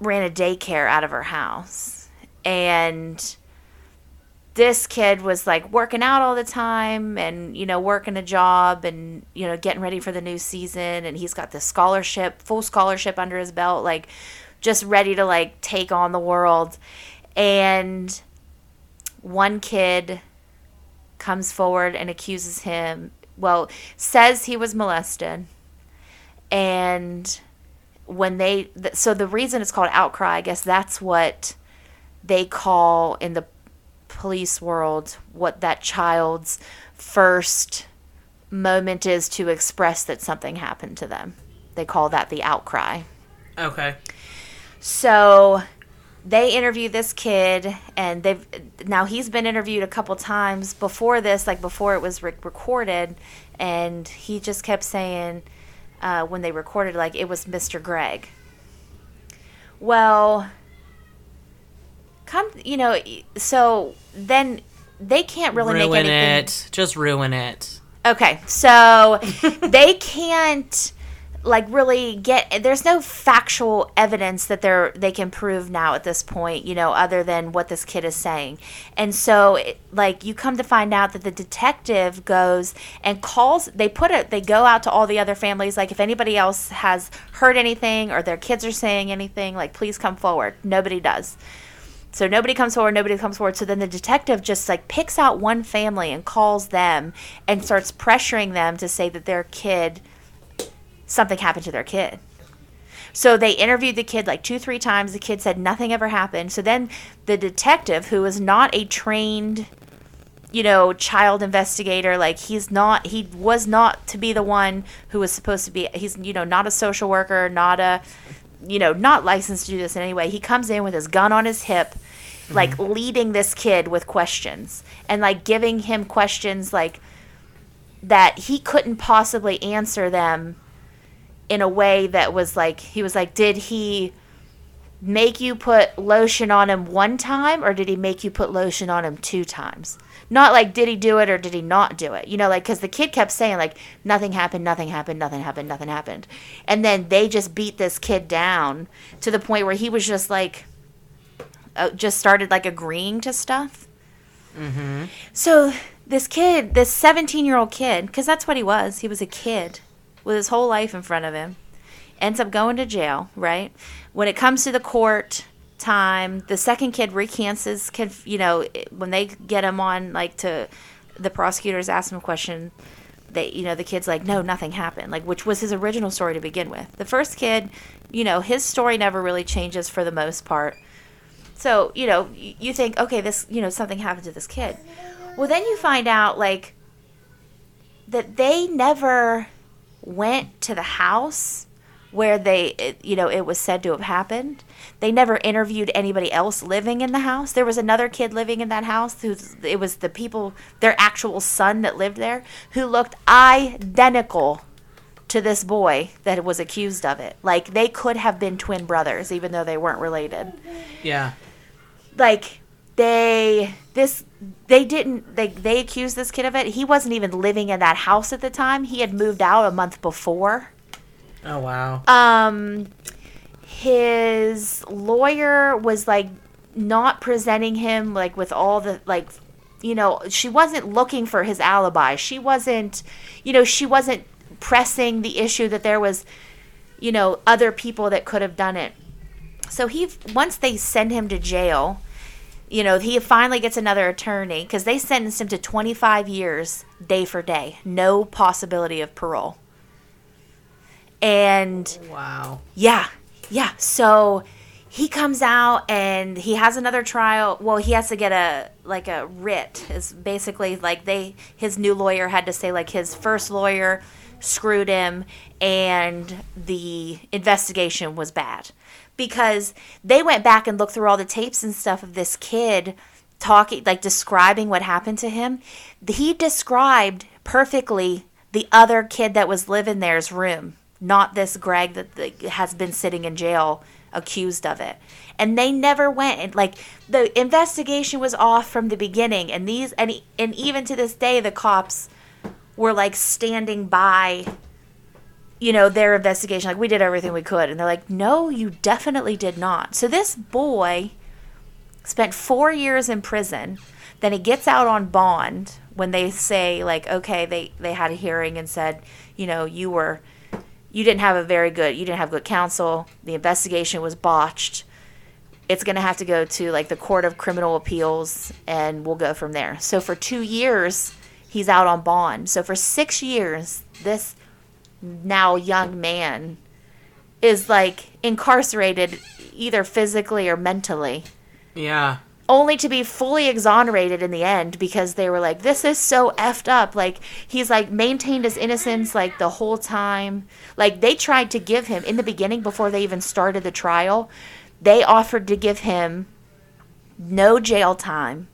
ran a daycare out of her house. And this kid was like working out all the time and, you know, working a job and, you know, getting ready for the new season. And he's got this scholarship, full scholarship under his belt, like just ready to like take on the world. And one kid comes forward and accuses him, well, says he was molested. And when they th- so the reason it's called outcry i guess that's what they call in the police world what that child's first moment is to express that something happened to them. They call that the outcry. Okay. So they interview this kid, and they've now he's been interviewed a couple times before this, like before it was re- recorded, and he just kept saying uh, when they recorded, like it was Mr. Greg. Well, come, you know, so then they can't really ruin make anything. it. Just ruin it. Okay, so they can't like really get there's no factual evidence that they're they can prove now at this point you know other than what this kid is saying. And so it, like you come to find out that the detective goes and calls they put it they go out to all the other families like if anybody else has heard anything or their kids are saying anything like please come forward. Nobody does. So nobody comes forward, nobody comes forward. So then the detective just like picks out one family and calls them and starts pressuring them to say that their kid something happened to their kid. So they interviewed the kid like two, three times. The kid said nothing ever happened. So then the detective, who is not a trained, you know, child investigator, like he's not, he was not to be the one who was supposed to be, he's, you know, not a social worker, not a, you know, not licensed to do this in any way. He comes in with his gun on his hip, mm-hmm. like leading this kid with questions and like giving him questions like that he couldn't possibly answer them in a way that was like he was like did he make you put lotion on him one time or did he make you put lotion on him two times? Not like did he do it or did he not do it? You know like because the kid kept saying like nothing happened nothing happened nothing happened nothing happened. And then they just beat this kid down to the point where he was just like uh, just started like agreeing to stuff. So this kid this 17 year old kid because that's what he was he was a kid with his whole life in front of him ends up going to jail right? When it comes to the court time the second kid recants his conf- you know when they get him on like to the prosecutors ask him a question they you know the kid's like no nothing happened like which was his original story to begin with. The first kid you know his story never really changes for the most part. So you know you think okay this you know something happened to this kid. Well then you find out like that they never went to the house where they you know it was said to have happened. They never interviewed anybody else living in the house. There was another kid living in that house who it was the people their actual son that lived there who looked identical to this boy that was accused of it. Like they could have been twin brothers even though they weren't related. Yeah. like they this they didn't they they accused this kid of it. He wasn't even living in that house at the time. He had moved out a month before. Oh wow. um his lawyer was like not presenting him like with all the like you know she wasn't looking for his alibi. She wasn't you know she wasn't pressing the issue that there was you know other people that could have done it. So he once they send him to jail you know he finally gets another attorney because they sentenced him to 25 years day for day no possibility of parole and wow. yeah, yeah. So he comes out and he has another trial. Well, he has to get a like a writ. Is basically like they his new lawyer had to say like his first lawyer screwed him and the investigation was bad because they went back and looked through all the tapes and stuff of this kid talking like describing what happened to him. He described perfectly the other kid that was living there's room not this greg that, has been sitting in jail accused of it. And they never went and like the investigation was off from the beginning and these and, and even to this day the cops were like standing by you know their investigation like we did everything we could. And they're like no you definitely did not. So this boy spent four years in prison. Then he gets out on bond when they say like okay they they had a hearing and said you know you were you didn't have a very good you didn't have good counsel. The investigation was botched. It's going to have to go to like the court of criminal appeals and we'll go from there. So for two years he's out on bond. So for six years this now young man is like incarcerated either physically or mentally Yeah. only to be fully exonerated in the end because they were like, this is so effed up. Like, he's like maintained his innocence like the whole time. Like, they tried to give him, in the beginning, before they even started the trial, they offered to give him no jail time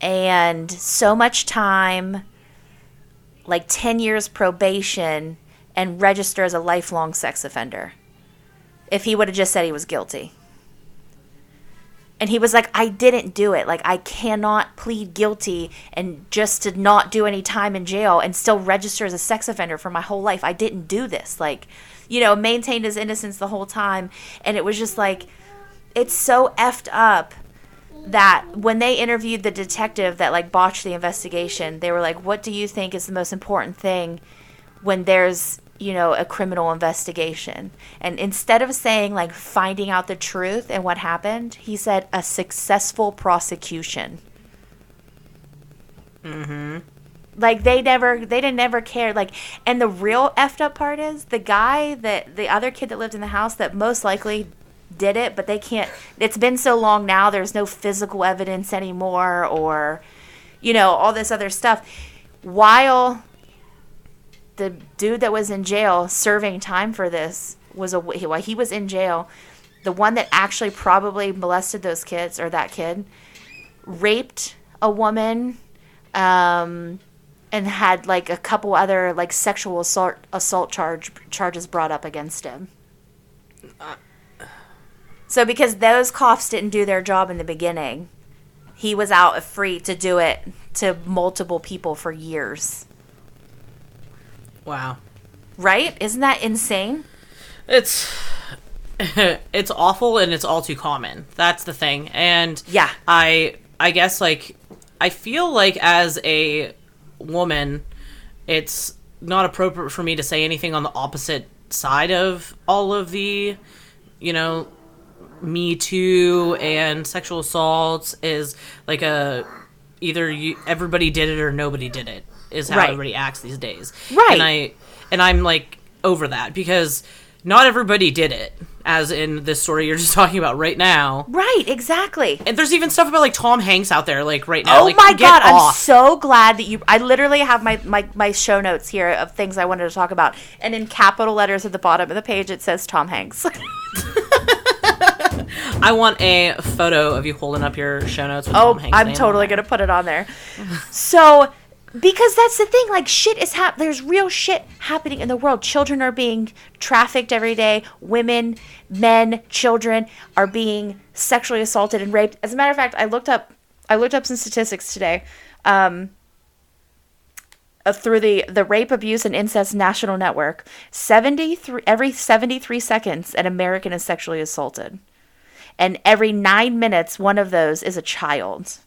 and so much time, like 10 years probation, and register as a lifelong sex offender if he would have just said he was guilty. And he was like, I didn't do it. Like, I cannot plead guilty and just to not do any time in jail and still register as a sex offender for my whole life. I didn't do this. Like, you know, maintained his innocence the whole time. And it was just like, it's so effed up that when they interviewed the detective that like botched the investigation, they were like, What do you think is the most important thing when there's you know, a criminal investigation. And instead of saying like finding out the truth and what happened, he said a successful prosecution. Mm-hmm. Like they never, they didn't ever care. Like, and the real effed up part is the guy that the other kid that lived in the house that most likely did it, but they can't. It's been so long now. There's no physical evidence anymore, or you know, all this other stuff. While the dude that was in jail serving time for this was a while he was in jail the one that actually probably molested those kids or that kid raped a woman um, and had like a couple other like sexual assault assault charge charges brought up against him so because those coughs didn't do their job in the beginning he was out free to do it to multiple people for years Wow. Right? Isn't that insane? It's it's awful and it's all too common. That's the thing. And Yeah. I I guess like I feel like as a woman it's not appropriate for me to say anything on the opposite side of all of the you know me too and sexual assaults is like a either you, everybody did it or nobody did it is how Right. everybody acts these days. Right. And I and I'm like over that because not everybody did it, as in this story you're just talking about right now. Right, exactly. And there's even stuff about like Tom Hanks out there, like right now. Oh like, my god, I'm so glad that you I literally have my, my my show notes here of things I wanted to talk about. And in capital letters at the bottom of the page it says Tom Hanks. I want a photo of you holding up your show notes. With oh, I'm totally going to put it on there. so because that's the thing like shit is hap- there's real shit happening in the world. Children are being trafficked every day. Women men children are being sexually assaulted and raped. As a matter of fact i looked up i looked up some statistics today um, uh, through the the rape abuse and incest national network. 73 every 73 seconds an american is sexually assaulted and every 9 minutes one of those is a child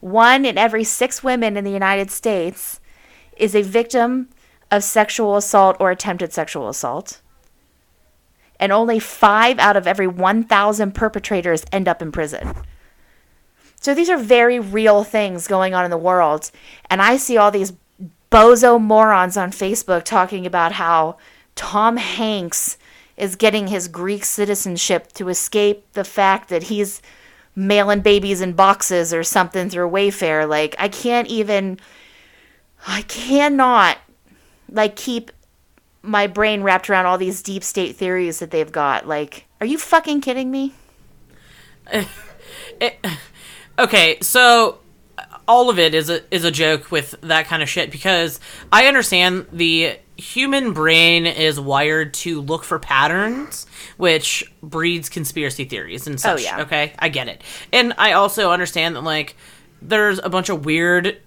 one in every six women in the United States is a victim of sexual assault or attempted sexual assault. And only five out of every 1,000 perpetrators end up in prison. So these are very real things going on in the world. And I see all these bozo morons on Facebook talking about how Tom Hanks is getting his Greek citizenship to escape the fact that he's mailing babies in boxes or something through Wayfair. Like I can't even I cannot like keep my brain wrapped around all these deep state theories that they've got. Like, are you fucking kidding me? Eh, eh, okay, so all of it is a is a joke with that kind of shit because I understand the human brain is wired to look for patterns, which breeds conspiracy theories and oh, such. Oh, yeah. Okay, I get it, and I also understand that like there's a bunch of weird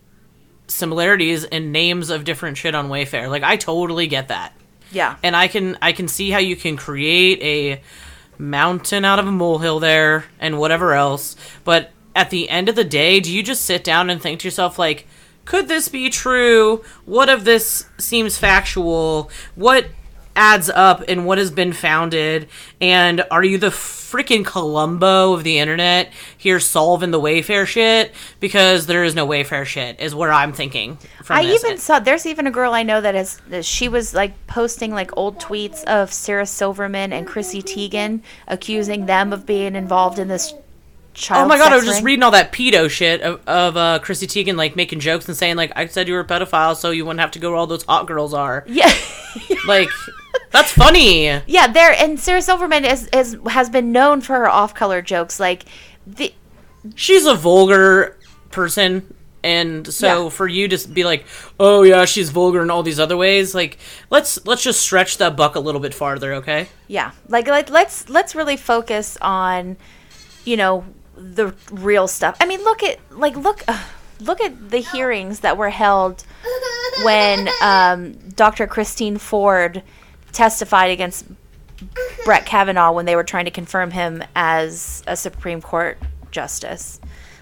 similarities in names of different shit on Wayfair. Like I totally get that Yeah. and I can I can see how you can create a mountain out of a molehill there and whatever else. But at the end of the day, do you just sit down and think to yourself like, could this be true? What of this seems factual? What adds up and what has been founded? And are you the freaking Columbo of the internet here solving the Wayfair shit? Because there is no Wayfair shit, is where I'm thinking. From I this. even saw there's even a girl I know that is she was like posting like old tweets of Sarah Silverman and Chrissy Teigen accusing them of being involved in this child. Oh my god, I was sex just reading all that pedo shit of, of uh, Chrissy Teigen like making jokes and saying like I said you were a pedophile so you wouldn't have to go where all those hot girls are. Yeah. Like that's funny. Yeah, there and Sarah Silverman is, is has been known for her off-color jokes. Like the She's a vulgar person and so Yeah. for you to be like, "Oh yeah, she's vulgar in all these other ways." Like let's let's just stretch that buck a little bit farther, okay? yeah, like like let's let's really focus on, you know, the real stuff. I mean, look at like look uh, look at the hearings that were held when um, Dr. Christine Ford testified against Brett Kavanaugh when they were trying to confirm him as a Supreme Court justice.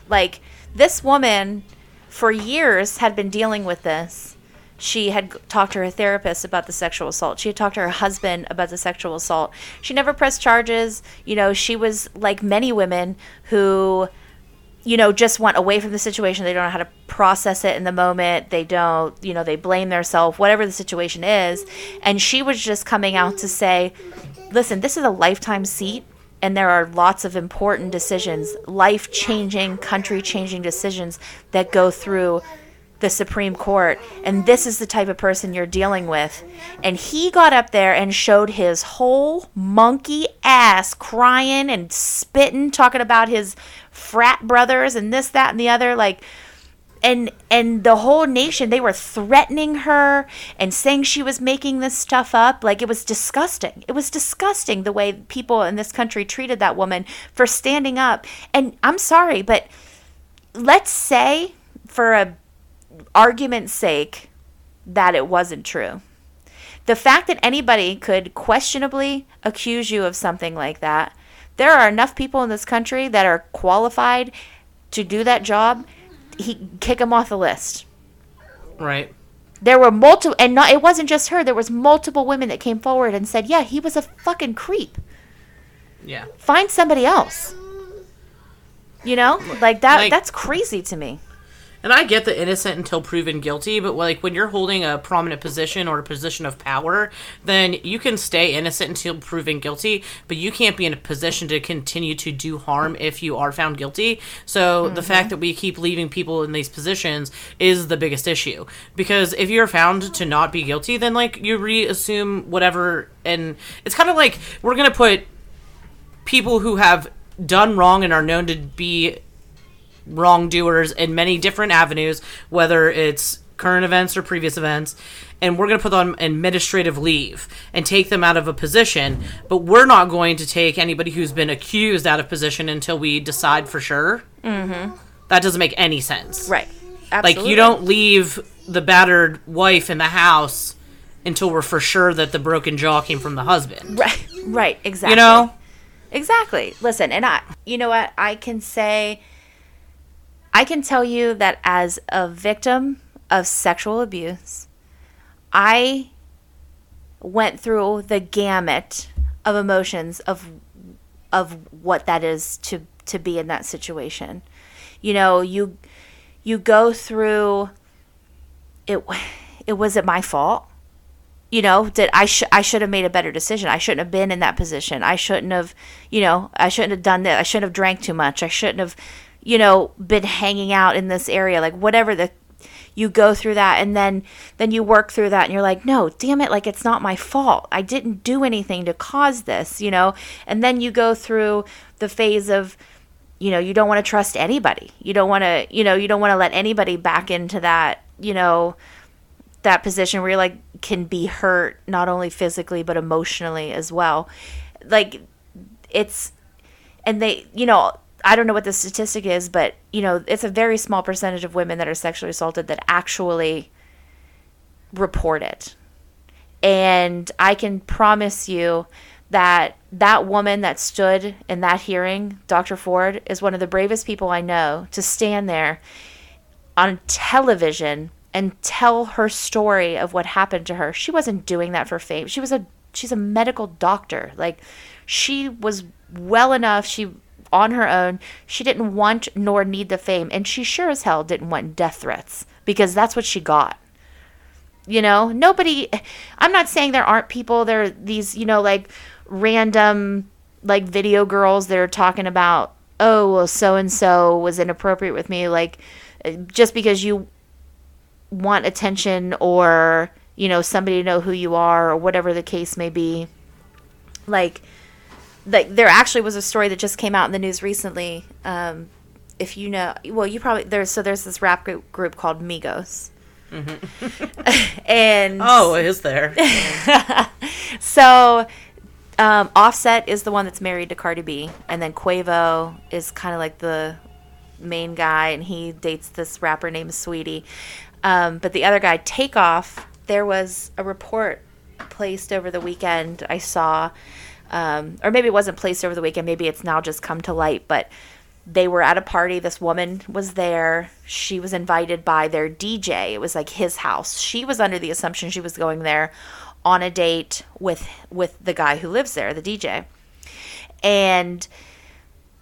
Like this woman for years had been dealing with this. She had talked to her therapist about the sexual assault. She had talked to her husband about the sexual assault. She never pressed charges. You know, she was like many women who you know, just want away from the situation. They don't know how to process it in the moment. They don't, you know, they blame themselves, whatever the situation is. And she was just coming out to say, listen, this is a lifetime seat, and there are lots of important decisions, life changing, country changing decisions that go through the Supreme Court, and this is the type of person you're dealing with. And he got up there and showed his whole monkey ass crying and spitting, talking about his frat brothers and this, that, and the other. Like, and and the whole nation they were threatening her and saying she was making this stuff up like it was disgusting it was disgusting the way people in this country treated that woman for standing up and i'm sorry but let's say for a argument's sake that it wasn't true. The fact that anybody could questionably accuse you of something like that there are enough people in this country that are qualified to do that job he kick him off the list. Right. there were multiple and not it wasn't just her there was multiple women that came forward and said yeah he was a fucking creep. Yeah. find somebody else. You know? Like that Like- that's crazy to me And I get the innocent until proven guilty, but like when you're holding a prominent position or a position of power, then you can stay innocent until proven guilty, but you can't be in a position to continue to do harm if you are found guilty. So the fact that we keep leaving people in these positions is the biggest issue. Because if you're found to not be guilty, then like you reassume whatever and it's kind of like we're to put people who have done wrong and are known to be wrongdoers in many different avenues, whether it's current events or previous events, and we're going to put them on administrative leave and take them out of a position, but we're not going to take anybody who's been accused out of position until we decide for sure. Mm-hmm. That doesn't make any sense. right Like, you don't leave the battered wife in the house until we're for sure that the broken jaw came from the husband. right right exactly You know? Exactly. Listen, and I, you know what? I can say, I can tell you that as a victim of sexual abuse, I went through the gamut of emotions of of what that is to to be in that situation. You know, you you go through it it wasn't my fault. You know did i sh- i should have made a better decision. I shouldn't have been in that position. I shouldn't have you know i shouldn't have done that. I shouldn't have drank too much. I shouldn't have you know been hanging out in this area like whatever the you go through that and then then you work through that and you're like no damn it like it's not my fault. I didn't do anything to cause this you know? And then you go through the phase of you know you don't want to trust anybody. You don't want to you know you don't want to let anybody back into that you know that position where you're like can be hurt not only physically but emotionally as well. Like it's and they you know i don't know what the statistic is but you know it's a very small percentage of women that are sexually assaulted that actually report it and i can promise you that that woman that stood in that hearing dr ford is one of the bravest people i know to stand there on television and tell her story of what happened to her. She wasn't doing that for fame. She was a she's a medical doctor. Like she was well enough, she on her own, she didn't want nor need the fame. And she sure as hell didn't want death threats because that's what she got. You know, nobody I'm not saying there aren't people. There are these, you know, like random like video girls that are talking about oh well so and so was inappropriate with me. Like just because you want attention or you know somebody to know who you are or whatever the case may be like like there actually was a story that just came out in the news recently um if you know well you probably there's so there's this rap group, group called migos and Oh, is there? so um, Offset is the one that's married to Cardi B, and then Quavo is kind of like the main guy, and he dates this rapper named Saweetie. Um, but the other guy, Takeoff, there was a report placed over the weekend. I saw, um, or maybe it wasn't placed over the weekend. Maybe it's now just come to light, but. They were at a party. This woman was there. She was invited by their DJ. It was like his house. She was under the assumption she was going there on a date with with the guy who lives there, the DJ. And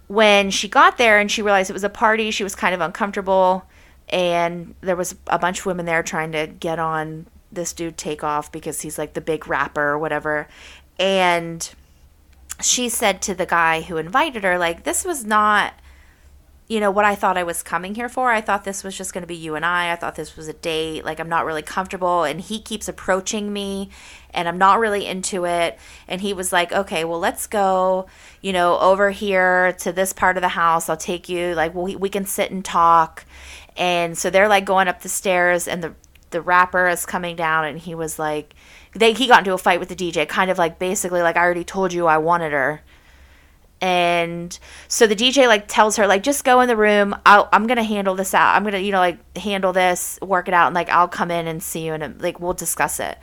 when she got there and she realized it was a party, she was kind of uncomfortable and there was a bunch of women there trying to get on this dude Takeoff because he's like the big rapper or whatever. And she said to the guy who invited her like this was not you know what I thought I was coming here for. I thought this was just going to be you and I. I thought this was a date. Like I'm not really comfortable and he keeps approaching me and I'm not really into it. And he was like, "Okay, well, let's go, you know, over here to this part of the house. I'll take you. Like we we can sit and talk." And so they're like going up the stairs and the the rapper is coming down and he was like they he got into a fight with the DJ, kind of like basically like I already told you I wanted her. And so the DJ like tells her like just go in the room. I'll, i'm gonna handle this out. I'm gonna you know like handle this work it out and like i'll come in and see you and um, like we'll discuss it.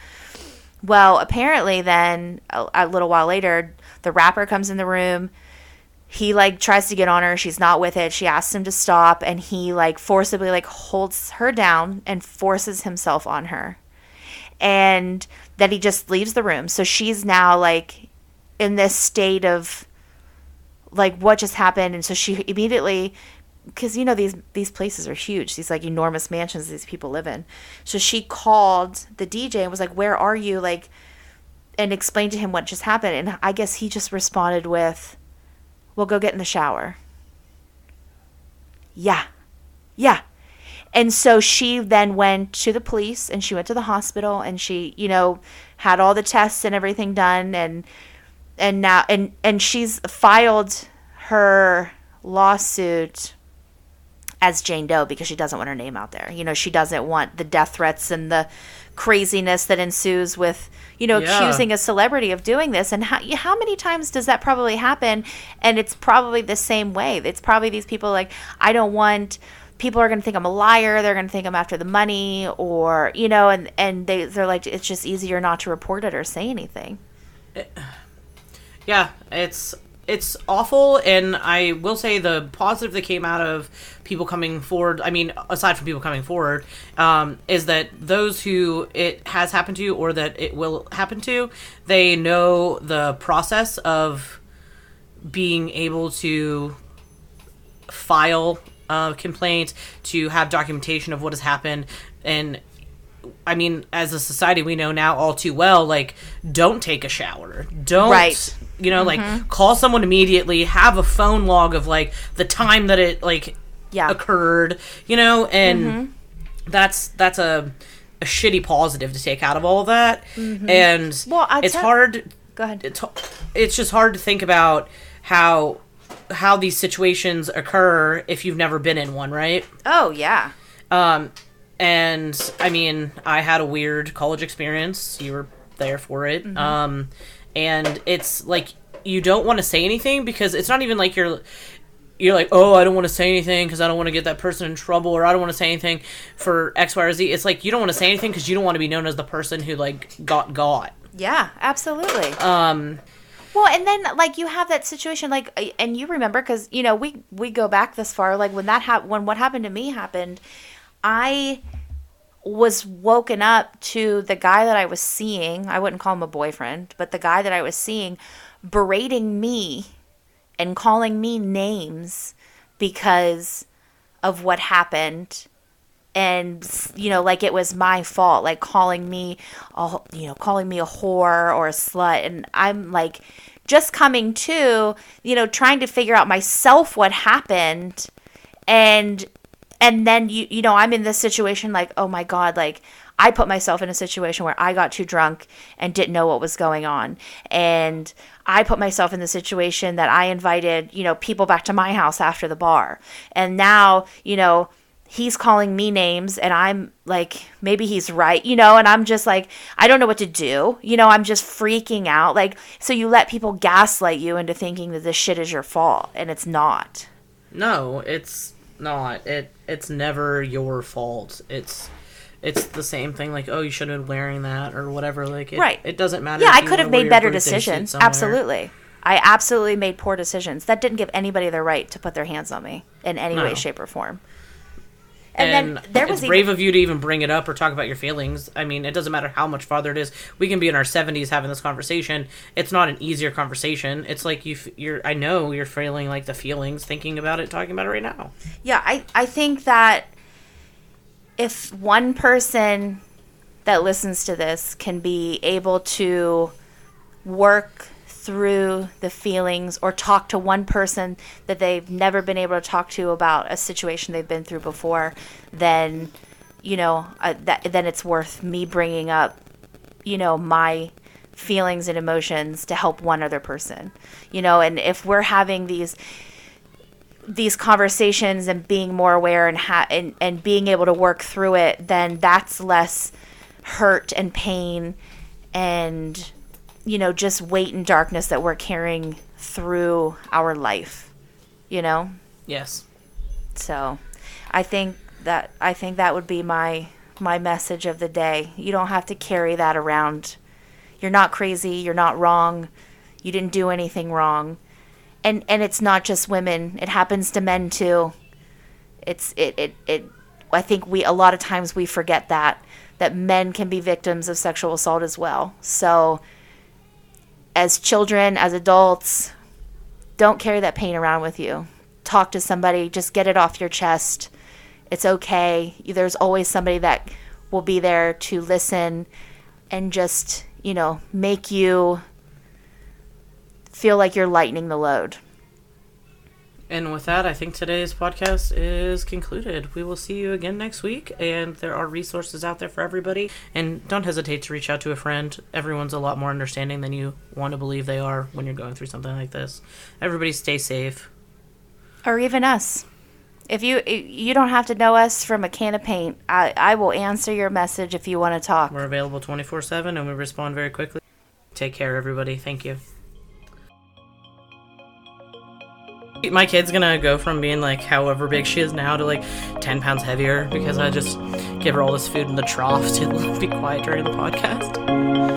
Well apparently then a, a little while later the rapper comes in the room. He like tries to get on her. She's not with it. She asks him to stop and he like forcibly like holds her down and forces himself on her. And then he just leaves the room. So she's now like in this state of like what just happened. And so she immediately because you know these these places are huge these like enormous mansions these people live in. So she called the dj and was like where are you? Like and explained to him what just happened. And i guess he just responded with well go get in the shower. Yeah. Yeah and so she then went to the police and she went to the hospital and she you know had all the tests and everything done and and now and and she's filed her lawsuit as Jane Doe because she doesn't want her name out there. You know, she doesn't want the death threats and the craziness that ensues with you know Yeah. accusing a celebrity of doing this and how how many times does that probably happen and it's probably the same way it's probably these people like I don't want people are going to think I'm a liar they're going to think I'm after the money or you know and and they they're like it's just easier not to report it or say anything Yeah, it's it's awful, and I will say the positive that came out of people coming forward. I mean, aside from people coming forward, um, is that those who it has happened to or that it will happen to, they know the process of being able to file a complaint, to have documentation of what has happened, and I mean, as a society, we know now all too well, like, don't take a shower. Don't, Right. you know, like, mm-hmm. call someone immediately, have a phone log of, like, the time that it, like, Yeah. occurred, you know, and mm-hmm. that's, that's a, a shitty positive to take out of all of that. Mm-hmm. And Well, I it's tell- hard, go ahead it's, it's just hard to think about how, how these situations occur if you've never been in one, right? oh yeah Um, and I mean, I had a weird college experience. You were there for it. Mm-hmm. Um, and it's like you don't want to say anything because it's not even like you're you're like, oh, I don't want to say anything because I don't want to get that person in trouble, or I don't want to say anything for X, Y, or Z. It's like you don't want to say anything because you don't want to be known as the person who like got got. Yeah, absolutely. Um, well, and then like you have that situation, like, and you remember because you know we we go back this far. Like when that happened, when what happened to me happened, I was woken up to the guy that I was seeing. I wouldn't call him a boyfriend, but the guy that I was seeing berating me and calling me names because of what happened and you know like it was my fault like calling me a, you know calling me a whore or a slut and i'm like just coming to, you know, trying to figure out myself what happened and and then you you know, I'm in this situation like, oh my god, like I put myself in a situation where I got too drunk and didn't know what was going on. And I put myself in the situation that I invited, you know, people back to my house after the bar. And now, you know, he's calling me names and I'm like, maybe he's right, you know, and I'm just like, I don't know what to do. You know, I'm just freaking out. Like, so you let people gaslight you into thinking that this shit is your fault and it's not. No, it's not. It it's never your fault. It's it's the same thing like oh you should have been wearing that or whatever like it, Right. it doesn't matter Yeah, I could have made better decisions. Absolutely. I absolutely made poor decisions. That didn't give anybody the right to put their hands on me in any way, shape, or form. And, And, then there was it's even, brave of you to even bring it up or talk about your feelings. I mean, it doesn't matter how much farther it is. We can be in our seventies having this conversation. It's not an easier conversation. It's like you you're I know you're feeling like the feelings, thinking about it, talking about it right now. yeah, I, I think that if one person that listens to this can be able to work through the feelings or talk to one person that they've never been able to talk to about a situation they've been through before, then you know uh, that then it's worth me bringing up you know my feelings and emotions to help one other person you know? And if we're having these these conversations and being more aware and, ha- and and being able to work through it, then that's less hurt and pain and you know just weight and darkness that we're carrying through our life. You know, Yes. so I think that I think that would be my my message of the day. You don't have to carry that around. You're not crazy. You're not wrong. You didn't do anything wrong. And and it's not just women. It happens to men too. It's it it, it I think we a lot of times we forget that that men can be victims of sexual assault as well. So as children, as adults, don't carry that pain around with you. Talk to somebody, just get it off your chest. It's okay. There's always somebody that will be there to listen and just, you know, make you feel like you're lightening the load. And with that, I think today's podcast is concluded. We will see you again next week, and there are resources out there for everybody. And don't hesitate to reach out to a friend. Everyone's a lot more understanding than you want to believe they are when you're going through something like this. Everybody stay safe. Or even us. If you you don't have to know us from a can of paint. I, I will answer your message if you want to talk. We're available 24 7 and we respond very quickly. Take care, everybody. Thank you. My kid's gonna go from being like however big she is now to like 10 pounds heavier because I just give her all this food in the trough to be quiet during the podcast.